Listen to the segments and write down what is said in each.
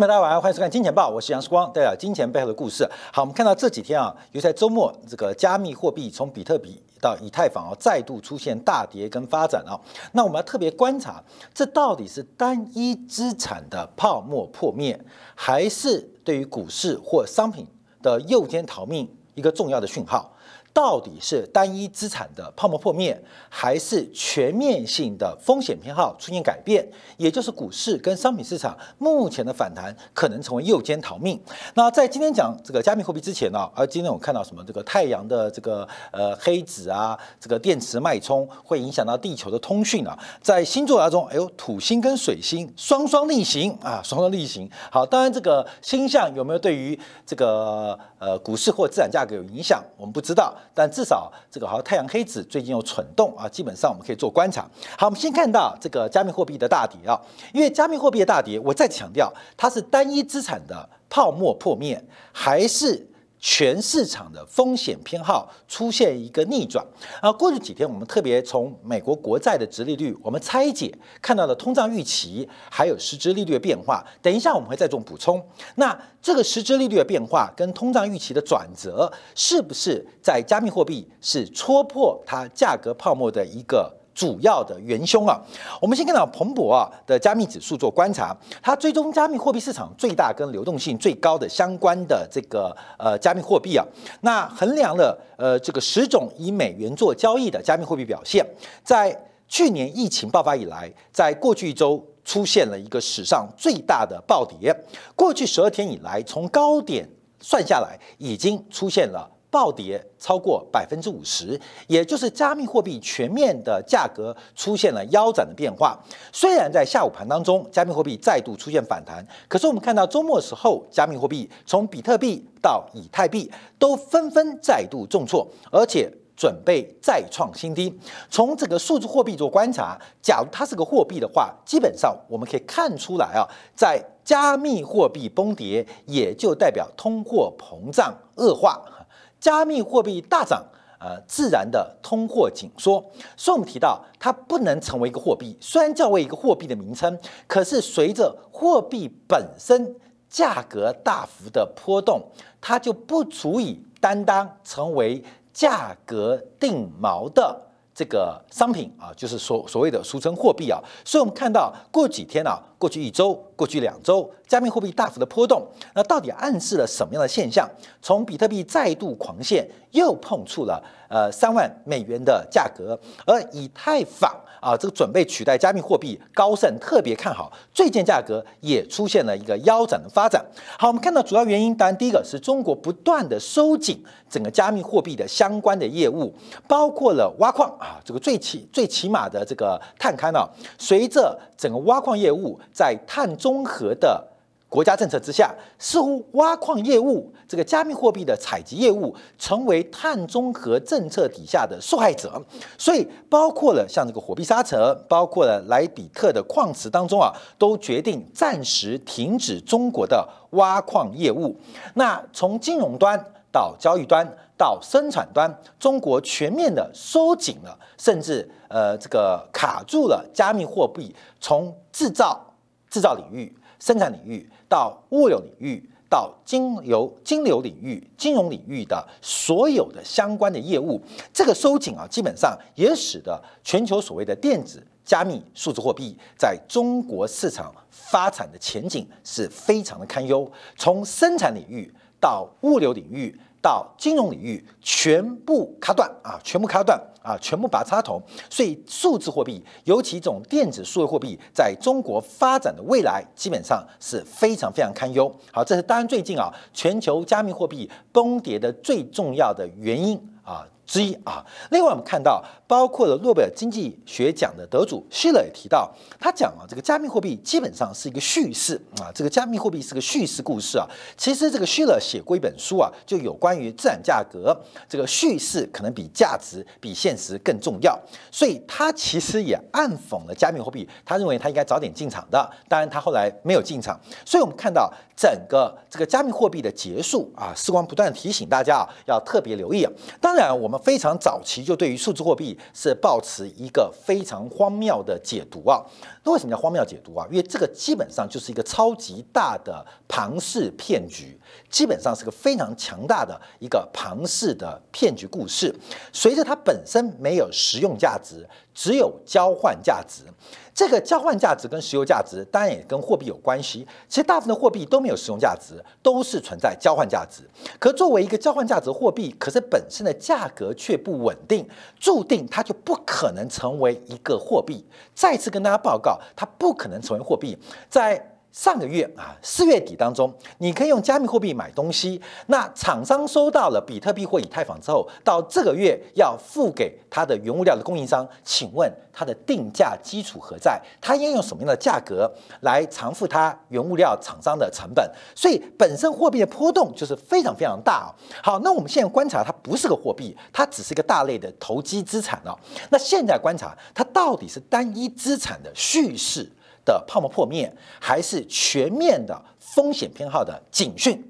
大家晚上好，欢迎收看《金钱报》，我是杨世光，带来金钱背后的故事。好，我们看到这几天啊，尤其在周末，这个加密货币从比特币到以太坊啊，再度出现大跌跟发展啊。那我们要特别观察，这到底是单一资产的泡沫破灭，还是对于股市或商品的诱奸逃命一个重要的讯号？到底是单一资产的泡沫破灭，还是全面性的风险偏好出现改变？也就是股市跟商品市场目前的反弹可能成为右肩逃命。那在今天讲这个加密货币之前呢，而今天我看到什么？这个太阳的这个呃黑子啊，这个电池脉冲会影响到地球的通讯啊。在星座当中，哎呦，土星跟水星双双逆行啊，双双逆行。好，当然这个星象有没有对于这个呃股市或资产价格有影响，我们不知道。但至少这个好像太阳黑子最近有蠢动啊，基本上我们可以做观察。好，我们先看到这个加密货币的大跌啊，因为加密货币的大跌，我再强调它是单一资产的泡沫破灭，还是？全市场的风险偏好出现一个逆转啊！过去几天，我们特别从美国国债的殖利率，我们拆解看到了通胀预期，还有实质利率的变化。等一下我们会再做补充。那这个实质利率的变化跟通胀预期的转折，是不是在加密货币是戳破它价格泡沫的一个？主要的元凶啊，我们先看到彭博啊的加密指数做观察，它追踪加密货币市场最大跟流动性最高的相关的这个呃加密货币啊，那衡量了呃这个十种以美元做交易的加密货币表现，在去年疫情爆发以来，在过去一周出现了一个史上最大的暴跌，过去十二天以来，从高点算下来，已经出现了。暴跌超过百分之五十，也就是加密货币全面的价格出现了腰斩的变化。虽然在下午盘当中，加密货币再度出现反弹，可是我们看到周末时候，加密货币从比特币到以太币都纷纷再度重挫，而且准备再创新低。从这个数字货币做观察，假如它是个货币的话，基本上我们可以看出来啊，在加密货币崩跌，也就代表通货膨胀恶化。加密货币大涨，呃，自然的通货紧缩。所以，我们提到它不能成为一个货币，虽然叫为一个货币的名称，可是随着货币本身价格大幅的波动，它就不足以担当成为价格定锚的。这个商品啊，就是所所谓的俗称货币啊，所以我们看到过几天啊，过去一周、过去两周，加密货币大幅的波动，那到底暗示了什么样的现象？从比特币再度狂泻，又碰触了呃三万美元的价格，而以太坊啊，这个准备取代加密货币，高盛特别看好，最近价格也出现了一个腰斩的发展。好，我们看到主要原因，当然第一个是中国不断的收紧整个加密货币的相关的业务，包括了挖矿啊。这个最起最起码的这个探勘啊，随着整个挖矿业务在碳中和的国家政策之下，似乎挖矿业务这个加密货币的采集业务成为碳中和政策底下的受害者。所以，包括了像这个火币沙城，包括了莱比特的矿池当中啊，都决定暂时停止中国的挖矿业务。那从金融端到交易端。到生产端，中国全面的收紧了，甚至呃这个卡住了加密货币从制造制造领域、生产领域到物流领域到金流金流领域、金融领域的所有的相关的业务，这个收紧啊，基本上也使得全球所谓的电子加密数字货币在中国市场发展的前景是非常的堪忧，从生产领域到物流领域。到金融领域全部卡断啊，全部卡断啊，全部拔插头。所以数字货币，尤其这种电子数字货币，在中国发展的未来，基本上是非常非常堪忧。好，这是当然最近啊，全球加密货币崩跌的最重要的原因啊。之一啊，另外我们看到，包括了诺贝尔经济学奖的得主希勒也提到，他讲啊，这个加密货币基本上是一个叙事啊，这个加密货币是个叙事故事啊。其实这个希勒写过一本书啊，就有关于资产价格，这个叙事可能比价值比现实更重要，所以他其实也暗讽了加密货币，他认为他应该早点进场的，当然他后来没有进场，所以我们看到整个这个加密货币的结束啊，时光不断提醒大家啊，要特别留意啊。当然我们。非常早期就对于数字货币是抱持一个非常荒谬的解读啊？那为什么叫荒谬解读啊？因为这个基本上就是一个超级大的庞氏骗局，基本上是个非常强大的一个庞氏的骗局故事。随着它本身没有实用价值，只有交换价值。这个交换价值跟实用价值当然也跟货币有关系。其实大部分的货币都没有实用价值，都是存在交换价值。可作为一个交换价值货币，可是本身的价格却不稳定，注定它就不可能成为一个货币。再次跟大家报告，它不可能成为货币。在上个月啊，四月底当中，你可以用加密货币买东西。那厂商收到了比特币或以太坊之后，到这个月要付给它的原物料的供应商，请问它的定价基础何在？它应该用什么样的价格来偿付它原物料厂商的成本？所以本身货币的波动就是非常非常大。好，那我们现在观察，它不是个货币，它只是一个大类的投机资产哦。那现在观察，它到底是单一资产的叙事？的泡沫破灭，还是全面的风险偏好的警讯？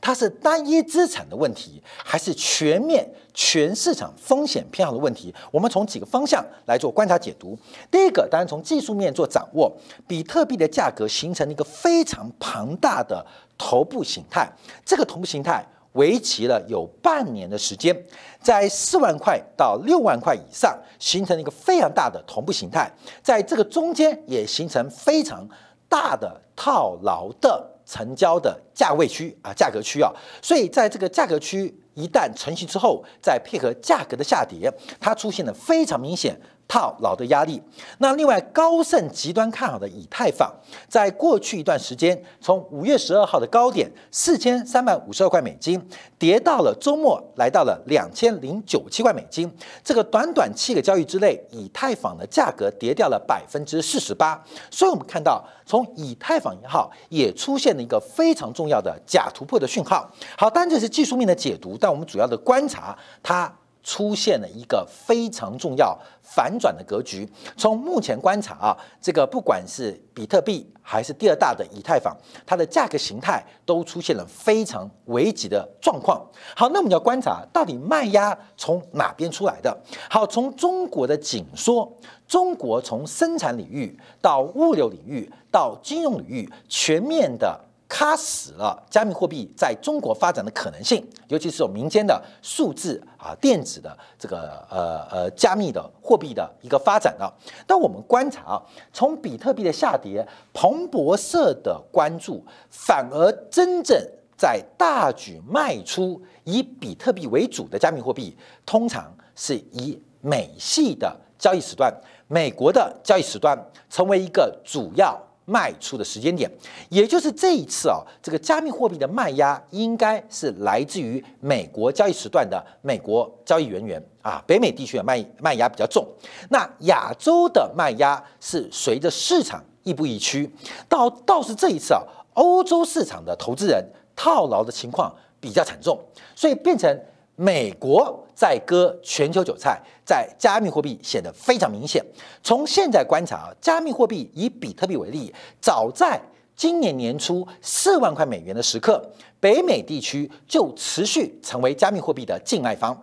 它是单一资产的问题，还是全面全市场风险偏好的问题？我们从几个方向来做观察解读。第一个，当然从技术面做掌握，比特币的价格形成了一个非常庞大的头部形态，这个头部形态。为期了有半年的时间，在四万块到六万块以上，形成了一个非常大的同步形态，在这个中间也形成非常大的套牢的成交的价位区啊，价格区啊，所以在这个价格区一旦成型之后，再配合价格的下跌，它出现了非常明显。套牢的压力。那另外，高盛极端看好的以太坊，在过去一段时间，从五月十二号的高点四千三百五十二块美金，跌到了周末来到了两千零九七块美金。这个短短七个交易之内，以太坊的价格跌掉了百分之四十八。所以，我们看到从以太坊一号，也出现了一个非常重要的假突破的讯号。好，当然这是技术面的解读，但我们主要的观察它。出现了一个非常重要反转的格局。从目前观察啊，这个不管是比特币还是第二大的以太坊，它的价格形态都出现了非常危急的状况。好，那我们要观察到底卖压从哪边出来的？好，从中国的紧缩，中国从生产领域到物流领域到金融领域全面的。卡死了加密货币在中国发展的可能性，尤其是有民间的数字啊电子的这个呃呃加密的货币的一个发展了。但我们观察啊，从比特币的下跌，彭博社的关注，反而真正在大举卖出以比特币为主的加密货币，通常是以美系的交易时段、美国的交易时段成为一个主要。卖出的时间点，也就是这一次啊，这个加密货币的卖压应该是来自于美国交易时段的美国交易人员啊，北美地区的卖卖压比较重。那亚洲的卖压是随着市场亦步亦趋，倒倒是这一次啊，欧洲市场的投资人套牢的情况比较惨重，所以变成。美国在割全球韭菜，在加密货币显得非常明显。从现在观察，加密货币以比特币为例，早在今年年初四万块美元的时刻，北美地区就持续成为加密货币的竞卖方。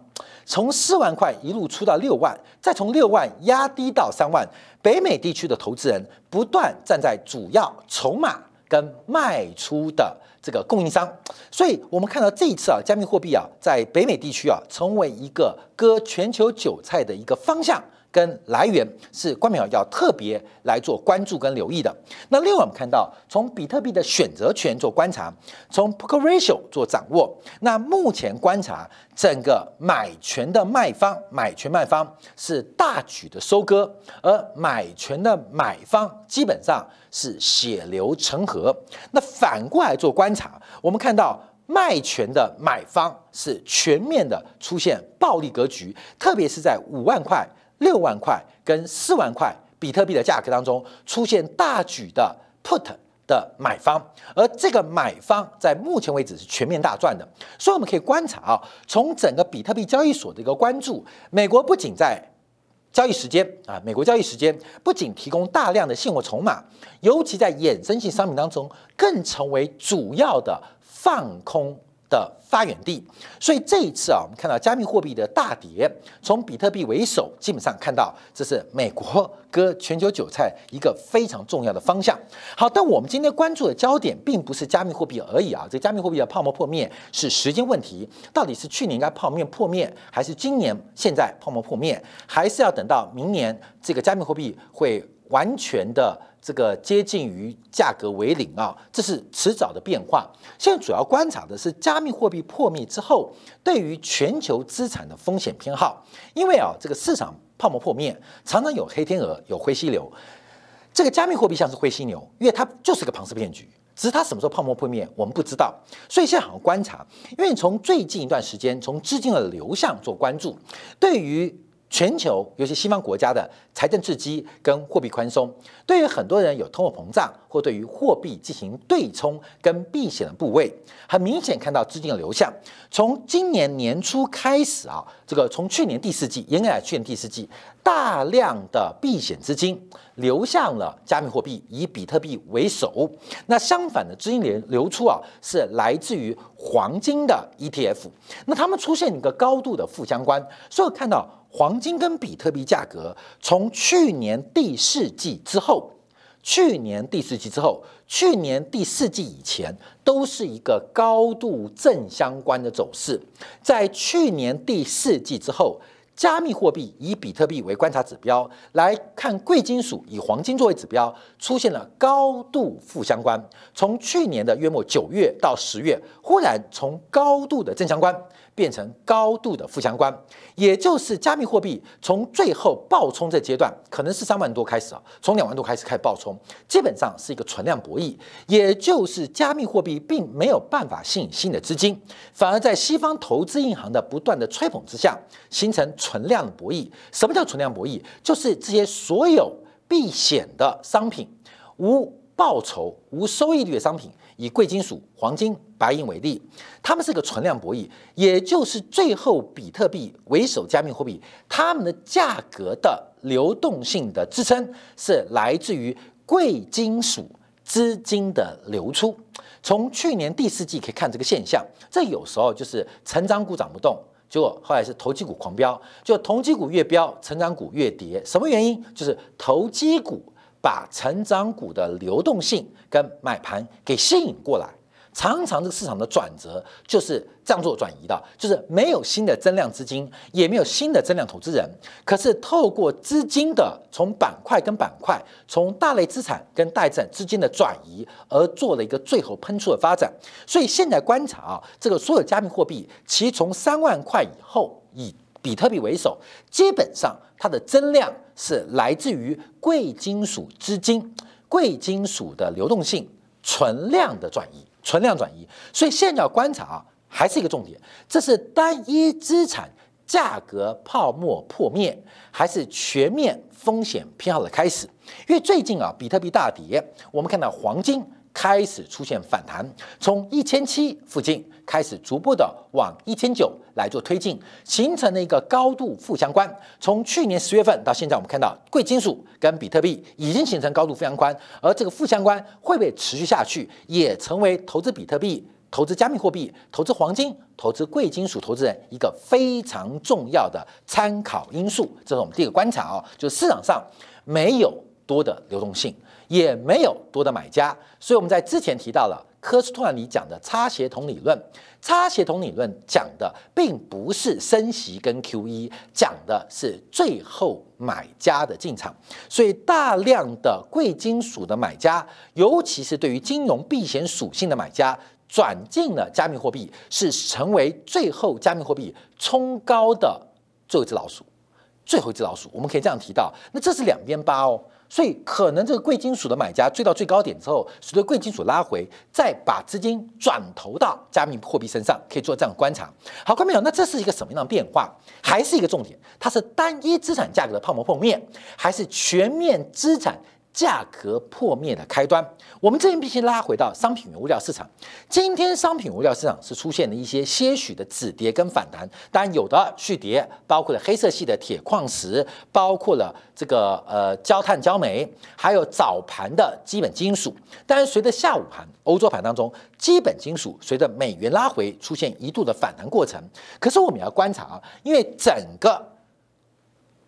从四万块一路出到六万，再从六万压低到三万，北美地区的投资人不断站在主要筹码跟卖出的。这个供应商，所以我们看到这一次啊，加密货币啊，在北美地区啊，成为一个割全球韭菜的一个方向。跟来源是关淼要特别来做关注跟留意的。那另外我们看到，从比特币的选择权做观察，从 p o k e ratio 做掌握。那目前观察整个买权的卖方，买权卖方是大举的收割，而买权的买方基本上是血流成河。那反过来做观察，我们看到卖权的买方是全面的出现暴力格局，特别是在五万块。六万块跟四万块比特币的价格当中出现大举的 put 的买方，而这个买方在目前为止是全面大赚的，所以我们可以观察啊，从整个比特币交易所的一个关注，美国不仅在交易时间啊，美国交易时间不仅提供大量的现货筹码，尤其在衍生性商品当中更成为主要的放空的发源地。所以这一次啊，我们看到加密货币的大跌，从比特币为首，基本上看到这是美国割全球韭菜一个非常重要的方向。好，但我们今天关注的焦点并不是加密货币而已啊，这加密货币的泡沫破灭是时间问题，到底是去年应该泡沫破灭，还是今年现在泡沫破灭，还是要等到明年这个加密货币会完全的？这个接近于价格为零啊，这是迟早的变化。现在主要观察的是加密货币破灭之后，对于全球资产的风险偏好。因为啊，这个市场泡沫破灭，常常有黑天鹅，有灰犀牛。这个加密货币像是灰犀牛，因为它就是个庞氏骗局，只是它什么时候泡沫破灭，我们不知道。所以现在好好观察，因为从最近一段时间，从资金的流向做关注，对于。全球尤其西方国家的财政刺激跟货币宽松，对于很多人有通货膨胀或对于货币进行对冲跟避险的部位，很明显看到资金的流向。从今年年初开始啊，这个从去年第四季，应该来去年第四季，大量的避险资金流向了加密货币，以比特币为首。那相反的资金流流出啊，是来自于黄金的 ETF。那他们出现一个高度的负相关，所以看到。黄金跟比特币价格从去年第四季之后，去年第四季之后，去年第四季以前都是一个高度正相关的走势。在去年第四季之后，加密货币以比特币为观察指标来看，贵金属以黄金作为指标，出现了高度负相关。从去年的约末九月到十月，忽然从高度的正相关。变成高度的负相关，也就是加密货币从最后爆冲这阶段，可能是三万多开始啊，从两万多开始开始爆冲，基本上是一个存量博弈，也就是加密货币并没有办法吸引新的资金，反而在西方投资银行的不断的吹捧之下，形成存量博弈。什么叫存量博弈？就是这些所有避险的商品，无报酬、无收益率的商品。以贵金属、黄金、白银为例，它们是个存量博弈，也就是最后比特币为首加密货币，它们的价格的流动性的支撑是来自于贵金属资金的流出。从去年第四季可以看这个现象，这有时候就是成长股涨不动，结果后来是投机股狂飙，就投机股越飙，成长股越跌。什么原因？就是投机股。把成长股的流动性跟买盘给吸引过来，常常这个市场的转折就是这样做转移的，就是没有新的增量资金，也没有新的增量投资人，可是透过资金的从板块跟板块，从大类资产跟大资产之间的转移，而做了一个最后喷出的发展。所以现在观察啊，这个所有加密货币，其从三万块以后以。比特币为首，基本上它的增量是来自于贵金属资金、贵金属的流动性、存量的转移、存量转移。所以现在要观察啊，还是一个重点，这是单一资产价格泡沫破灭，还是全面风险偏好的开始？因为最近啊，比特币大跌，我们看到黄金。开始出现反弹，从一千七附近开始逐步的往一千九来做推进，形成了一个高度负相关。从去年十月份到现在，我们看到贵金属跟比特币已经形成高度负相关，而这个负相关会不会持续下去，也成为投资比特币、投资加密货币、投资黄金、投资贵金属投资人一个非常重要的参考因素。这是我们第一个观察啊，就是市场上没有多的流动性。也没有多的买家，所以我们在之前提到了科斯托兰尼讲的差协同理论。差协同理论讲的并不是升息跟 Q E，讲的是最后买家的进场。所以大量的贵金属的买家，尤其是对于金融避险属性的买家，转进了加密货币，是成为最后加密货币冲高的最后一只老鼠。最后一只老鼠，我们可以这样提到，那这是两边八哦。所以可能这个贵金属的买家追到最高点之后，随着贵金属拉回，再把资金转投到加密货币身上，可以做这样观察。好，观众朋友，那这是一个什么样的变化？还是一个重点？它是单一资产价格的泡沫破灭，还是全面资产价格破灭的开端。我们这边必须拉回到商品原物料市场。今天商品物料市场是出现了一些些许的止跌跟反弹，当然有的续跌，包括了黑色系的铁矿石，包括了这个呃焦炭、焦煤，还有早盘的基本金属。但是随着下午盘欧洲盘当中，基本金属随着美元拉回出现一度的反弹过程。可是我们要观察啊，因为整个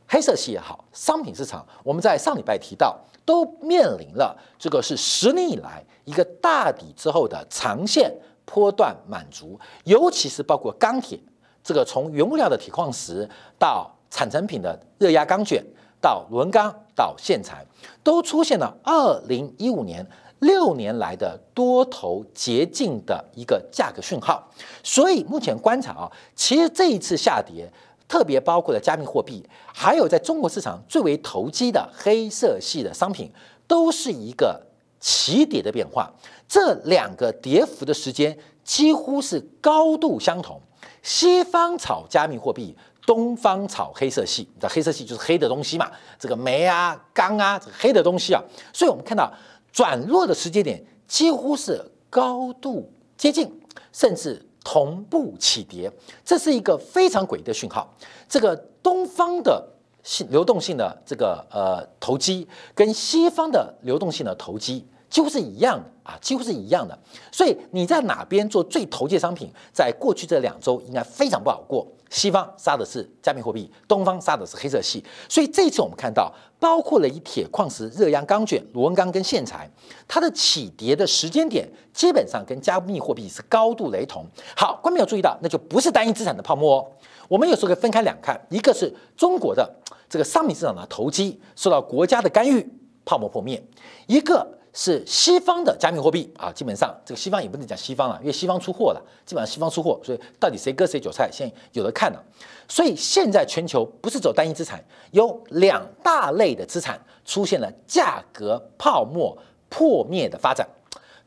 黑色系也好，商品市场，我们在上礼拜提到。都面临了这个是十年以来一个大底之后的长线波段满足，尤其是包括钢铁这个从原物料的铁矿石到产成品的热轧钢卷到轮钢到线材，都出现了二零一五年六年来的多头捷径的一个价格讯号。所以目前观察啊，其实这一次下跌。特别包括了加密货币，还有在中国市场最为投机的黑色系的商品，都是一个起跌的变化。这两个跌幅的时间几乎是高度相同。西方炒加密货币，东方炒黑色系。这黑色系就是黑的东西嘛，这个煤啊、钢啊，这个黑的东西啊。所以我们看到转弱的时间点几乎是高度接近，甚至。同步起跌，这是一个非常诡异的讯号。这个东方的性流动性的这个呃投机，跟西方的流动性的投机几乎是一样的啊，几乎是一样的。所以你在哪边做最投机商品，在过去这两周应该非常不好过。西方杀的是加密货币，东方杀的是黑色系。所以这次我们看到，包括了以铁矿石、热轧钢卷、螺纹钢跟线材，它的起跌的时间点基本上跟加密货币是高度雷同。好，观众有注意到，那就不是单一资产的泡沫哦。我们有时候可以分开两看，一个是中国的这个商品市场的投机受到国家的干预，泡沫破灭；一个。是西方的加密货币啊，基本上这个西方也不能讲西方了，因为西方出货了，基本上西方出货，所以到底谁割谁韭菜，现在有的看了。所以现在全球不是走单一资产，有两大类的资产出现了价格泡沫破灭的发展，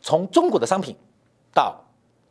从中国的商品到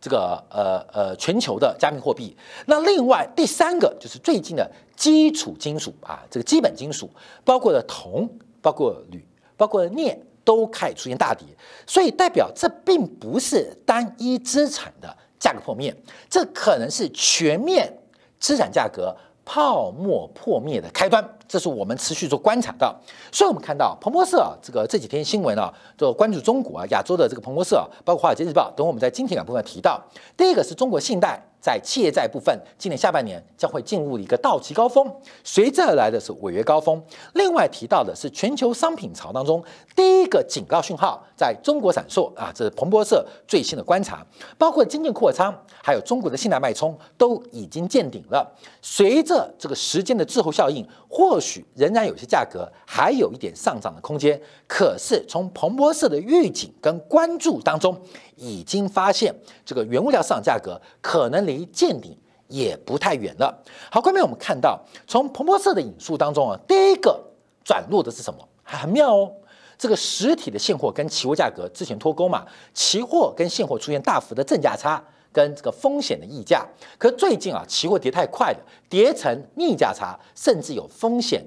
这个呃呃全球的加密货币。那另外第三个就是最近的基础金属啊，这个基本金属包括了铜，包括铝，包括镍。都开始出现大跌，所以代表这并不是单一资产的价格破灭，这可能是全面资产价格泡沫破灭的开端。这是我们持续做观察的。所以我们看到彭博社啊，这个这几天新闻啊，就关注中国啊、亚洲的这个彭博社，包括华尔街日报等，我们在今天两部分提到，第一个是中国信贷。在企业债部分，今年下半年将会进入一个到期高峰，随之而来的是违约高峰。另外提到的是全球商品潮当中第一个警告讯号在中国闪烁啊，这是彭博社最新的观察，包括经济扩张，还有中国的信贷脉冲都已经见顶了。随着这个时间的滞后效应，或许仍然有些价格还有一点上涨的空间。可是从彭博社的预警跟关注当中。已经发现这个原物料市场价格可能离见顶也不太远了。好，后面我们看到从彭博社的引述当中啊，第一个转弱的是什么？还很妙哦。这个实体的现货跟期货价格之前脱钩嘛，期货跟现货出现大幅的正价差跟这个风险的溢价。可最近啊，期货跌太快了，跌成逆价差，甚至有风险。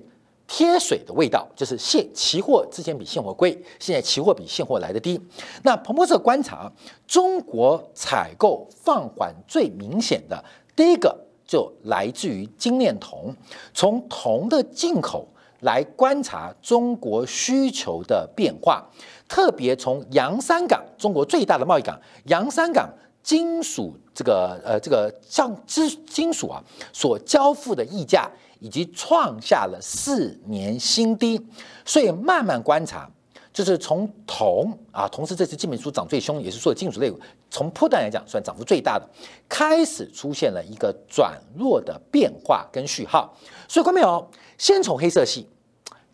贴水的味道，就是现期货之前比现货贵，现在期货比现货来的低。那彭博社观察，中国采购放缓最明显的第一个就来自于精炼铜。从铜的进口来观察中国需求的变化，特别从洋山港，中国最大的贸易港，洋山港金属这个呃这个像金金属啊所交付的溢价。以及创下了四年新低，所以慢慢观察，就是从铜啊，同时这次基本书涨最凶，也是说金属类从波段来讲算涨幅最大的，开始出现了一个转弱的变化跟序号。所以看没有？先从黑色系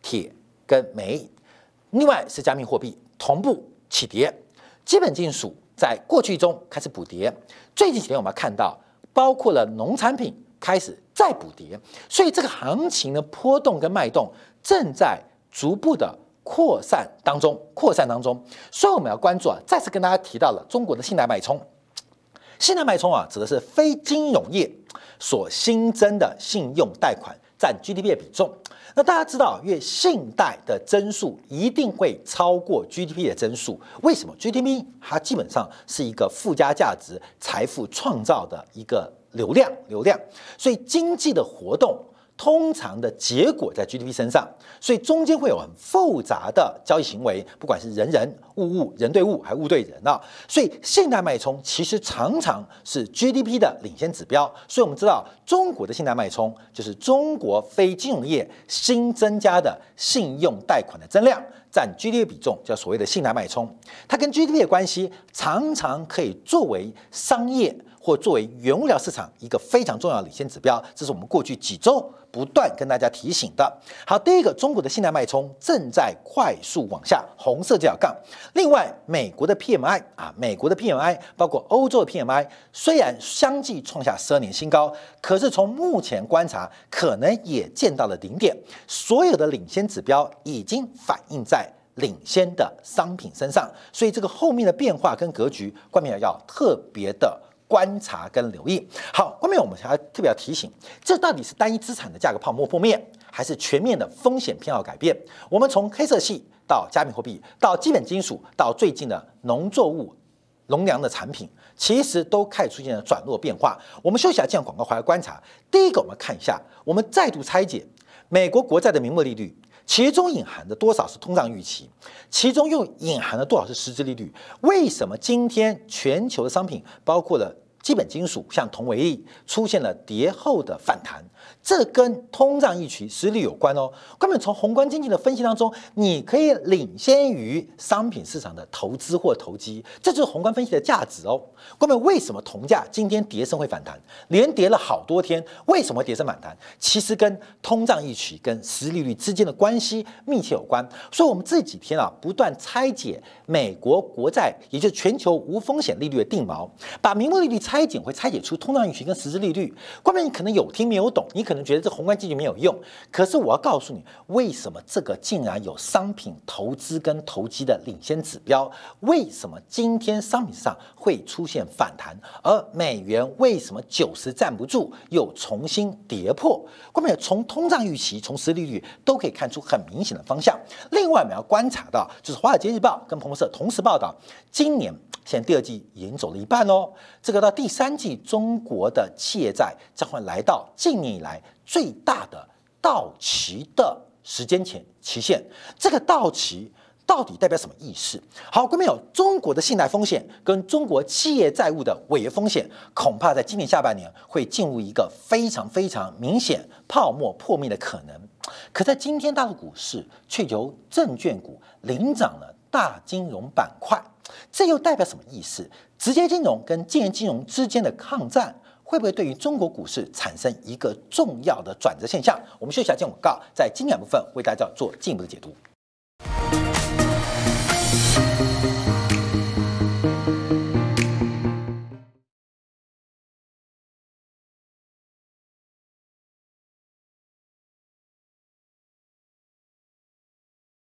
铁跟煤，另外是加密货币同步起跌，基本金属在过去中开始补跌。最近几天我们看到，包括了农产品。开始再补跌，所以这个行情的波动跟脉动正在逐步的扩散当中，扩散当中。所以我们要关注啊，再次跟大家提到了中国的信贷脉冲。信贷脉冲啊，指的是非金融业所新增的信用贷款。占 GDP 的比重。那大家知道，因为信贷的增速一定会超过 GDP 的增速。为什么？GDP 它基本上是一个附加价值、财富创造的一个流量，流量。所以经济的活动。通常的结果在 GDP 身上，所以中间会有很复杂的交易行为，不管是人人、物物、人对物，还物对人啊。所以信贷脉冲其实常常是 GDP 的领先指标。所以我们知道，中国的信贷脉冲就是中国非金融业新增加的信用贷款的增量占 GDP 比重，叫所谓的信贷脉冲。它跟 GDP 的关系常常可以作为商业。或作为原物料市场一个非常重要的领先指标，这是我们过去几周不断跟大家提醒的。好，第一个，中国的信贷脉冲正在快速往下，红色这条杠。另外，美国的 PMI 啊，美国的 PMI 包括欧洲的 PMI，虽然相继创下十二年新高，可是从目前观察，可能也见到了顶点。所有的领先指标已经反映在领先的商品身上，所以这个后面的变化跟格局，关面要特别的。观察跟留意，好，后面我们还要特别要提醒，这到底是单一资产的价格泡沫破灭，还是全面的风险偏好改变？我们从黑色系到加密货币，到基本金属，到最近的农作物、农粮的产品，其实都开始出现了转弱变化。我们休息一下，这样广告回来观察。第一个，我们看一下，我们再度拆解美国国债的名目利率。其中隐含的多少是通胀预期？其中又隐含了多少是实质利率？为什么今天全球的商品，包括了基本金属，像铜为例，出现了跌后的反弹？这跟通胀预期实力有关哦。根本从宏观经济的分析当中，你可以领先于商品市场的投资或投机，这就是宏观分析的价值哦。根本为什么铜价今天跌升会反弹，连跌了好多天，为什么跌升反弹？其实跟通胀预期跟实利率之间的关系密切有关。所以，我们这几天啊，不断拆解美国国债，也就是全球无风险利率的定锚，把名目利率拆解，会拆解出通胀预期跟实质利率。关键你可能有听没有懂，你可。能觉得这宏观经济没有用，可是我要告诉你，为什么这个竟然有商品投资跟投机的领先指标？为什么今天商品市场会出现反弹，而美元为什么九十站不住，又重新跌破？关键从通胀预期、从实利率都可以看出很明显的方向。另外，我们要观察到，就是《华尔街日报》跟彭博社同时报道，今年现在第二季已经走了一半喽，这个到第三季，中国的企业债将会来到近年以来。最大的到期的时间前期限，这个到期到底代表什么意思？好，各位有中国的信贷风险跟中国企业债务的违约风险，恐怕在今年下半年会进入一个非常非常明显泡沫破灭的可能。可在今天大陆股市却由证券股领涨了大金融板块，这又代表什么意思？直接金融跟间接金融之间的抗战。会不会对于中国股市产生一个重要的转折现象？我们休息一下，见广告，在经典部分为大家做进一步的解读。